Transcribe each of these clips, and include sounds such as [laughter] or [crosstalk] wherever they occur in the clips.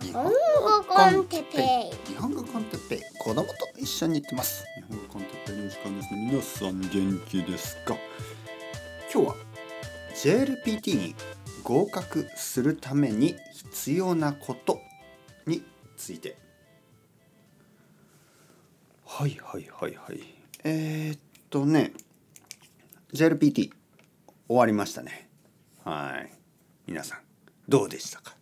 日本語コンテッペイ。日本語コンテッペイ。子供と一緒に行ってます。日本語コンテッペイの時間です。ね皆さん元気ですか？今日は JLPT に合格するために必要なことについて。はいはいはいはい。えー、っとね JLPT 終わりましたね。はい。皆さんどうでしたか？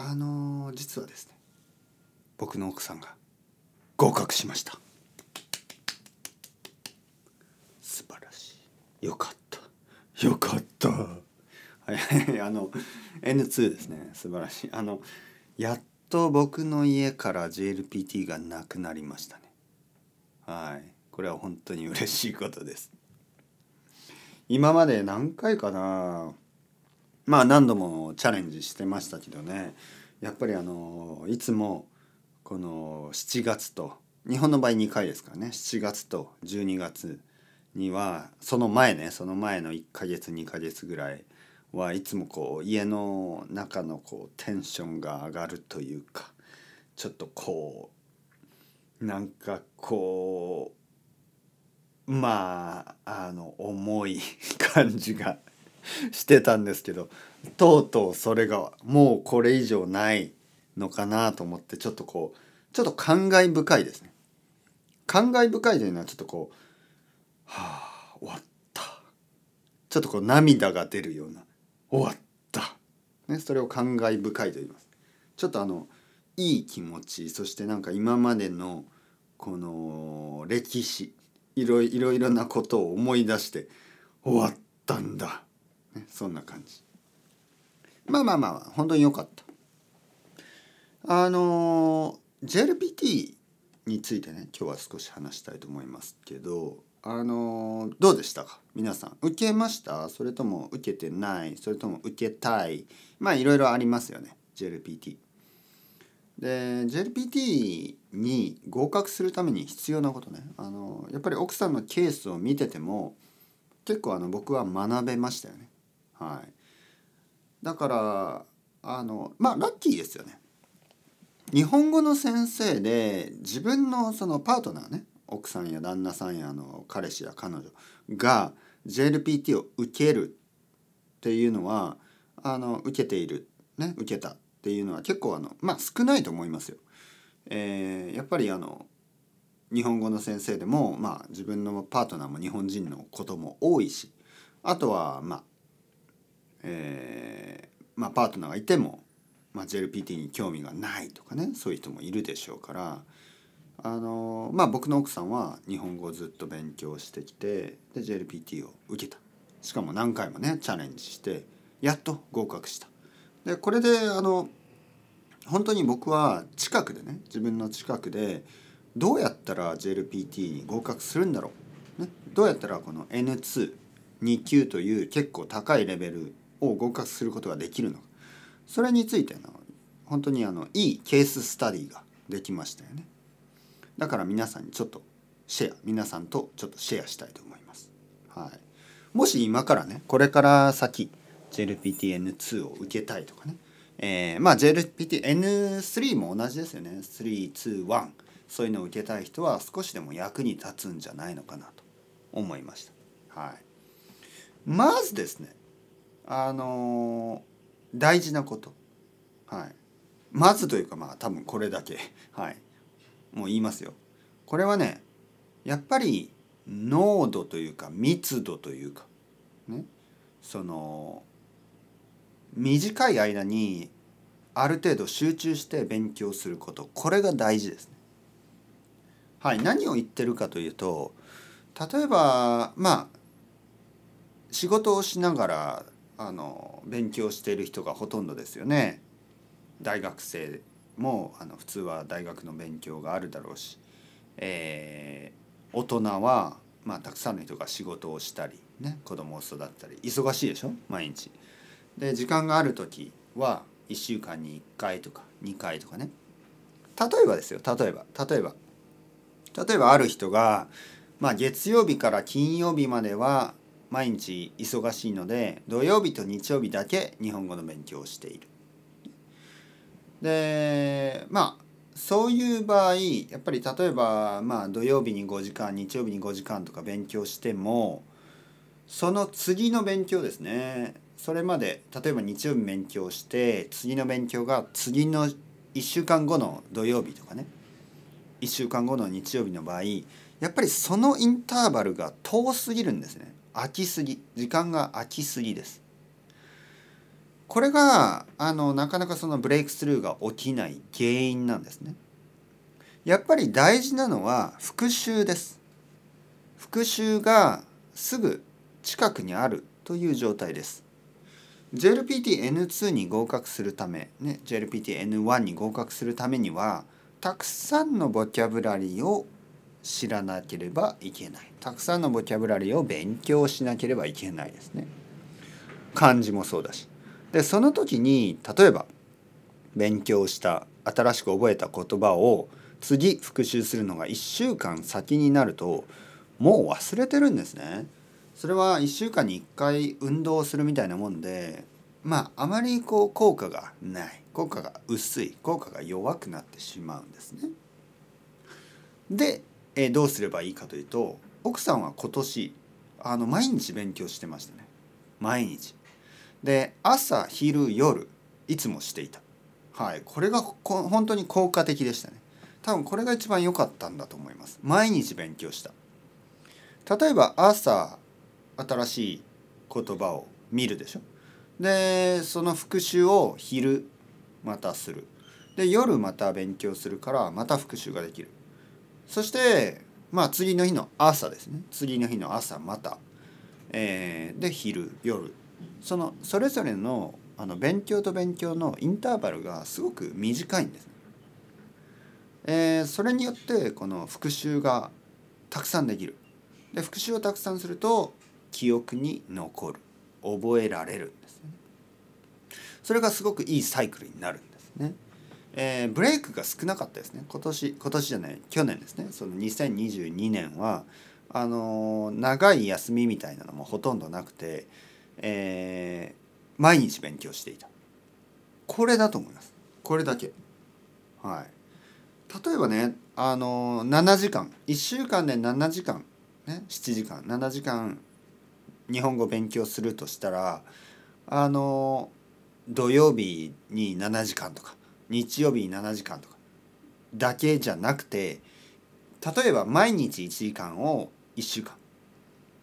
ああのー実はですね僕の奥さんが合格しました。素晴らしい。よかった。よかった。は [laughs] いあの N2 ですね。素晴らしい。あのやっと僕の家から JLPT がなくなりましたね。はい。これは本当に嬉しいことです。今まで何回かなまあ何度もチャレンジしてましたけどね。やっぱりあのいつもこの7月と日本の場合2回ですからね。7月と12月にはその前ねその前の1ヶ月2ヶ月ぐらいはいつもこう家の中のこうテンションが上がるというかちょっとこうなんかこうまああの重い感じが [laughs] してたんですけどとうとうそれがもうこれ以上ないのかなと思ってちょっとこうちょっと感慨深いですね。感慨深いというのはちょっとこうはあ終わったちょっとこう涙が出るような終わった、ね、それを感慨深いと言います。ちょっとあのいい気持ちそしてなんか今までのこの歴史いろいろなことを思い出して終わったんだ、ね、そんな感じ。まあまあまあ本当に良かった。あの JLPT についてね今日は少し話したいと思いますけどあのどうでしたか？皆さん受けました？それとも受けてない？それとも受けたい？まあいろいろありますよね JLPT で JLPT に合格するために必要なことねあのやっぱり奥さんのケースを見てても結構あの僕は学べましたよね。はいだからあのまあラッキーですよね日本語の先生で自分のそのパートナーね奥さんや旦那さんやの彼氏や彼女が JLPT を受けるっていうのはあの受けているね受けたっていうのは結構あのまあ少ないと思いますよ。えーやっぱりあの日本語の先生でもまあ自分のパートナーも日本人のことも多いしあとはまあえーまあパートナーがいても、まあ、JLPT に興味がないとかねそういう人もいるでしょうからあのまあ僕の奥さんは日本語をずっと勉強してきてで JLPT を受けた。しかも何回もねチャレンジしてやっと合格した。でこれであの本当に僕は近くでね自分の近くでどうやったら JLPT に合格するんだろう、ね、どうやったらこの N22 級という結構高いレベルを合格することができるのか。それについての本当にあのいいケーススタディができましたよね。だから皆さんにちょっとシェア皆さんとちょっとシェアしたいと思います、はい、もし今からねこれから先 JLPTN2 を受けたいとかね。えーまあ JLPTN3 も同じですよね。321そういうのを受けたい人は少しでも役に立つんじゃないのかなと思いました。はい。まずですねあの大事なこと。はい。まずというかまあ多分これだけ。はい。もう言いますよ。これはねやっぱり濃度というか密度というか。ね。その短い間にある程度集中して勉強すること。これが大事ですね。はい。何を言ってるかというと例えばまあ仕事をしながらあの勉強している人がほとんどですよね。大学生もあの普通は大学の勉強があるだろうし、えー大人は、まあ、たくさんの人が仕事をしたり、ね、子供を育ったり。忙しいでしょ？毎日。で時間がある時は1週間に1回とか2回とかね。例えばですよ例えば。例えば。例えばある人が、まあ、月曜日から金曜日までは毎日忙しいので土曜日と日曜日だけ日本語の勉強をしている。でまあそういう場合やっぱり例えばまあ土曜日に5時間日曜日に5時間とか勉強してもその次の勉強ですね。それまで例えば日曜日勉強して次の勉強が次の1週間後の土曜日とかね。1週間後の日曜日の場合やっぱりそのインターバルが遠すぎるんですね。空きすぎ時間が空きすぎです。これがあのなかなかそのブレイクスルーが起きない原因なんですね。やっぱり大事なのは復習です。復習がすぐ近くにあるという状態です。JLPT-N2 に合格するため、ね、JLPT-N1 に合格するためにはたくさんのボキャブラリーを知らなければいけない。たくさんのボキャブラリーを勉強しなければいけないですね。漢字もそうだし。でその時に例えば勉強した新しく覚えた言葉を次復習するのが1週間先になるともう忘れてるんですね。それは1週間に1回運動するみたいなもんでまああまりこう効果がない。効果が薄い。効果が弱くなってしまうんですね。で、えーどうすればいいかというと奥さんは今年あの毎日勉強してましたね毎日。で朝昼夜いつもしていた。はいこれがこ本当に効果的でしたね。多分これが一番良かったんだと思います。毎日勉強した。例えば朝新しい言葉を見るでしょでその復習を昼またするで夜また勉強するからまた復習ができるそしてまあ次の日の朝ですね次の日の朝また、えーで昼夜そのそれぞれのあの勉強と勉強のインターバルがすごく短いんですね。えーそれによってこの復習がたくさんできる。で復習をたくさんすると記憶に残る覚えられるんですね。それがすごくいいサイクルになるんですね。えーブレイクが少なかったですね。今年今年じゃない去年ですね。その2022年はあのー長い休みみたいなのもほとんどなくて、えー毎日勉強していた。これだと思います。これだけ。はい。例えばねあのー7時間。1週間で7時間。ね7時間。7時間日本語勉強するとしたらあの土曜日に7時間とか。日曜日に7時間とか。だけじゃなくて例えば毎日1時間を1週間。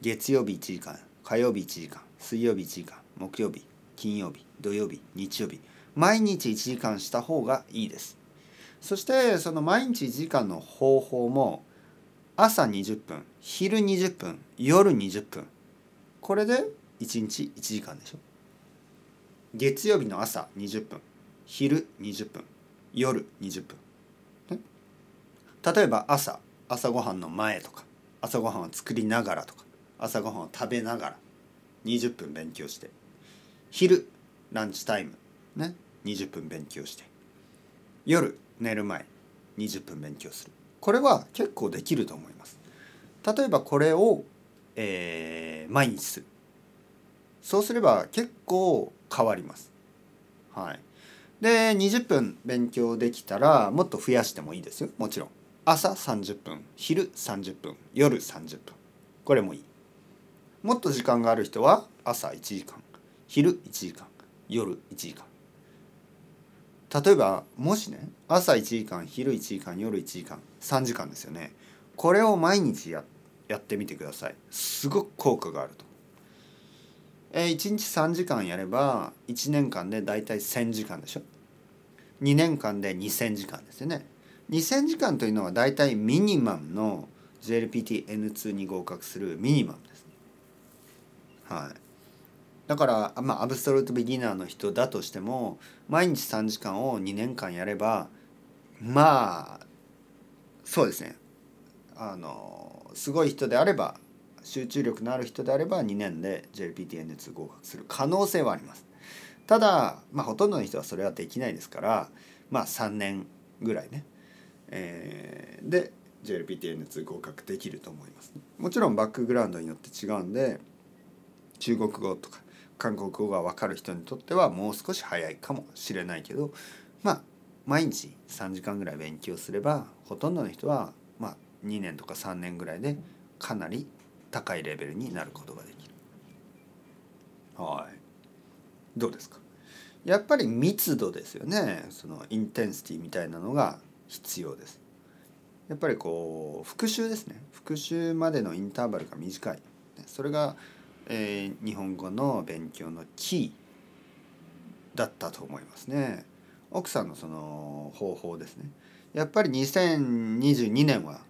月曜日1時間火曜日1時間水曜日1時間木曜日金曜日土曜日日曜日。毎日1時間した方がいいです。そしてその毎日1時間の方法も朝20分昼20分夜20分。これで1日1時間でしょ。月曜日の朝20分。昼20分夜20分、例えば朝朝ごはんの前とか朝ごはんを作りながらとか朝ごはんを食べながら20分勉強して昼ランチタイムね20分勉強して夜寝る前20分勉強する。これは結構できると思います。例えばこれを、えー毎日する。そうすれば結構変わります。はい。で20分勉強できたらもっと増やしてもいいですよ。もちろん。朝30分昼30分夜30分。これもいい。もっと時間がある人は朝1時間昼1時間夜1時間。例えばもしね朝1時間昼1時間夜1時間3時間ですよね。これを毎日ややってみてください。すごく効果があると、えー、1日3時間やれば1年間でだいたい1,000時間でしょ？2年間で2,000時間ですよね。2,000時間というのはだいたいミニマムの JLPT-N2 に合格するミニマムですはい。だからまあアブソルートビギナーの人だとしても毎日3時間を2年間やればまあそうですね。あのすごい人であれば集中力のある人であれば2年で JLPT-N2 合格する可能性はあります。ただ、まあ、ほとんどの人はそれはできないですからまあ3年ぐらいね、えーで JLPT-N2 合格できると思います。もちろんバックグラウンドによって違うんで中国語とか韓国語が分かる人にとってはもう少し早いかもしれないけどまあ毎日3時間ぐらい勉強すればほとんどの人はまあ2年とか3年ぐらいでかなり高いレベルになることができる。はい。どうですか？やっぱり密度ですよね。そのインテンシティみたいなのが必要です。やっぱりこう復習ですね。復習までのインターバルが短い。それが、えー、日本語の勉強のキーだったと思いますね。奥さんのその方法ですね。やっぱり2022年は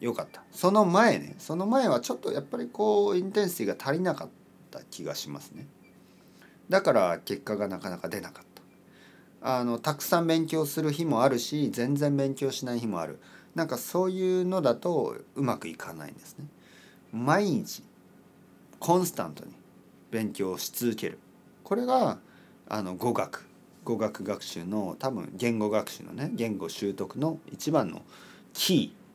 良かった。その前ねその前はちょっとやっぱりこうインテンシティが足りなかった気がしますね。だから結果がなかなか出なかった。あのたくさん勉強する日もあるし全然勉強しない日もある。なんかそういうのだとうまくいかないんですね。毎日コンスタントに勉強し続ける。これがあの語学。語学学習の多分言語学習のね言語習得の一番のキー。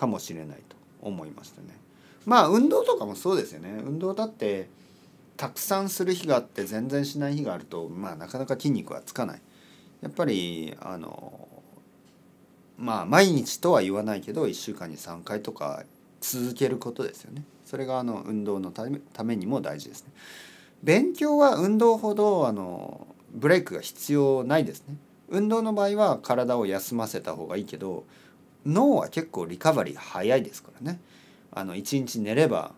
かもしれないと思いましたね。まあ運動とかもそうですよね。運動だってたくさんする日があって全然しない日があるとまあなかなか筋肉はつかない。やっぱりあのまあ毎日とは言わないけど1週間に3回とか続けることですよね。それがあの運動のためためにも大事ですね。勉強は運動ほどあのブレイクが必要ないですね。運動の場合は体を休ませた方がいいけど脳は結構リカバリー早いですからね。あの1日寝れば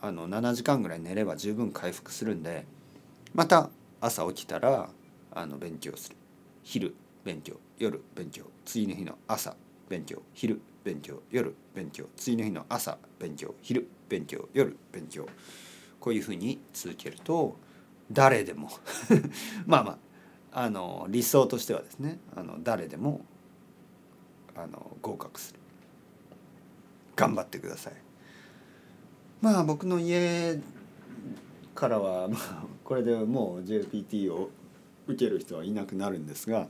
あの7時間ぐらい寝れば十分回復するんでまた朝起きたらあの勉強する。昼勉強。夜勉強。次の日の朝勉強。昼勉強。夜勉強。次の日の朝勉強。昼勉強。夜勉強。こういうふうに続けると誰でも。[laughs] まあまああの理想としてはですねあの誰でもあの合格する頑張ってくださいまあ僕の家からは、[laughs] まあ、これでもう JLPT を受ける人はいなくなるんですが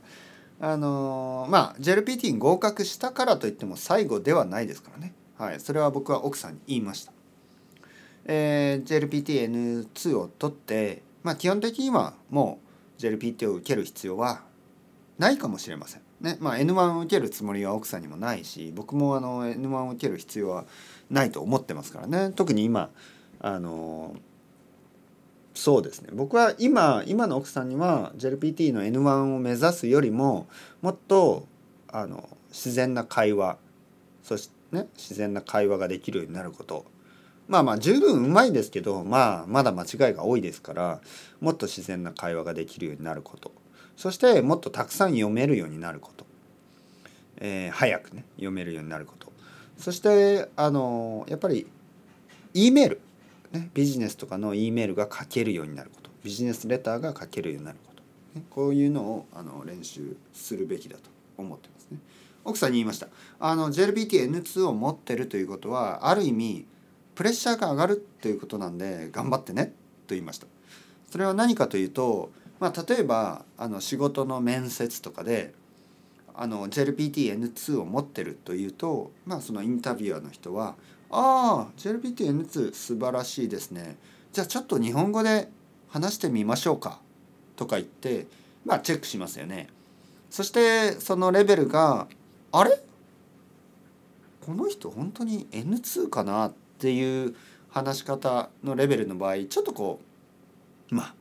あの、まあ JLPT に合格したからといっても最後ではないですからね、はい、それは僕は奥さんに言いました。えー、JLPT-N2 を取って、まあ、基本的にはもう JLPT を受ける必要はないかもしれません。ねまあ、N1 を受けるつもりは奥さんにもないし僕もあの N1 を受ける必要はないと思ってますからね。特に今あのそうですね。僕は今今の奥さんには JLPT の N1 を目指すよりももっとあの自然な会話そしてね自然な会話ができるようになること。まあまあ十分うまいですけどまあまだ間違いが多いですからもっと自然な会話ができるようになること。そしてもっとたくさん読めるようになること、えー、早くね読めるようになること。そしてあのやっぱり E メール。ね、ビジネスとかの E メールが書けるようになること。ビジネスレターが書けるようになること、ね、こういうのをあの練習するべきだと思ってますね。奥さんに言いました。あの JLPT-N2 を持ってるということはある意味プレッシャーが上がるということなんで頑張ってね。と言いました。それは何かというと、まあ、例えばあの仕事の面接とかで JLPT-N2 を持ってるというと、まあ、そのインタビュアーの人はああ JLPT-N2 素晴らしいですね。じゃあちょっと日本語で話してみましょうかとか言ってまあチェックしますよね。そしてそのレベルがあれ？この人本当に N2 かな？っていう話し方のレベルの場合ちょっとこうまあ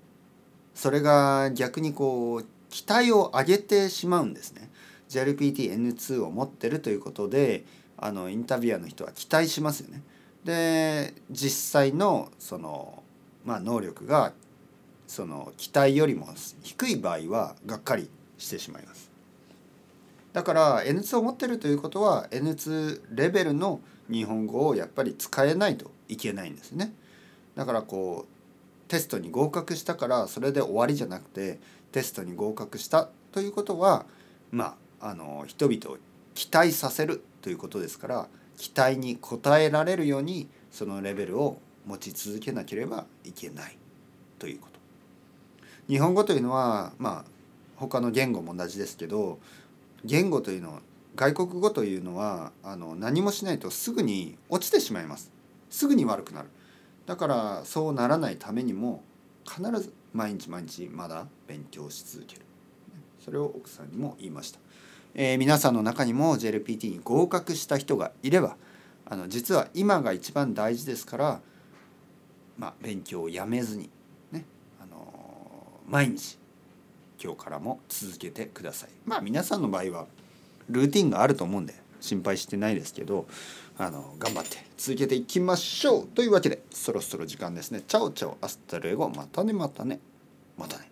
それが逆にこう期待を上げてしまうんですね。JLPT-N2 を持ってるということであのインタビュアーの人は期待しますよね。で実際のその、まあ、能力がその期待よりも低い場合はがっかりしてしまいます。だから N2 を持ってるということは N2 レベルの日本語をやっぱり使えないといけないんですね。だからこうテストに合格したからそれで終わりじゃなくてテストに合格したということはまああの人々を期待させるということですから期待に応えられるようにそのレベルを持ち続けなければいけないということ。日本語というのはまあ他の言語も同じですけど言語というのは外国語というのはあの何もしないとすぐに落ちてしまいますすぐに悪くなるだからそうならないためにも必ず毎日毎日まだ勉強し続ける。それを奥さんにも言いました、えー皆さんの中にも JLPT に合格した人がいればあの実は今が一番大事ですから、まあ、勉強をやめずにね、あのー毎日今日からも続けてください。まあ皆さんの場合はルーティンがあると思うんで心配してないですけどあの頑張って続けていきましょう。というわけでそろそろ時間ですね。チャオチャオ。 Hasta luego。またねまたね。またね。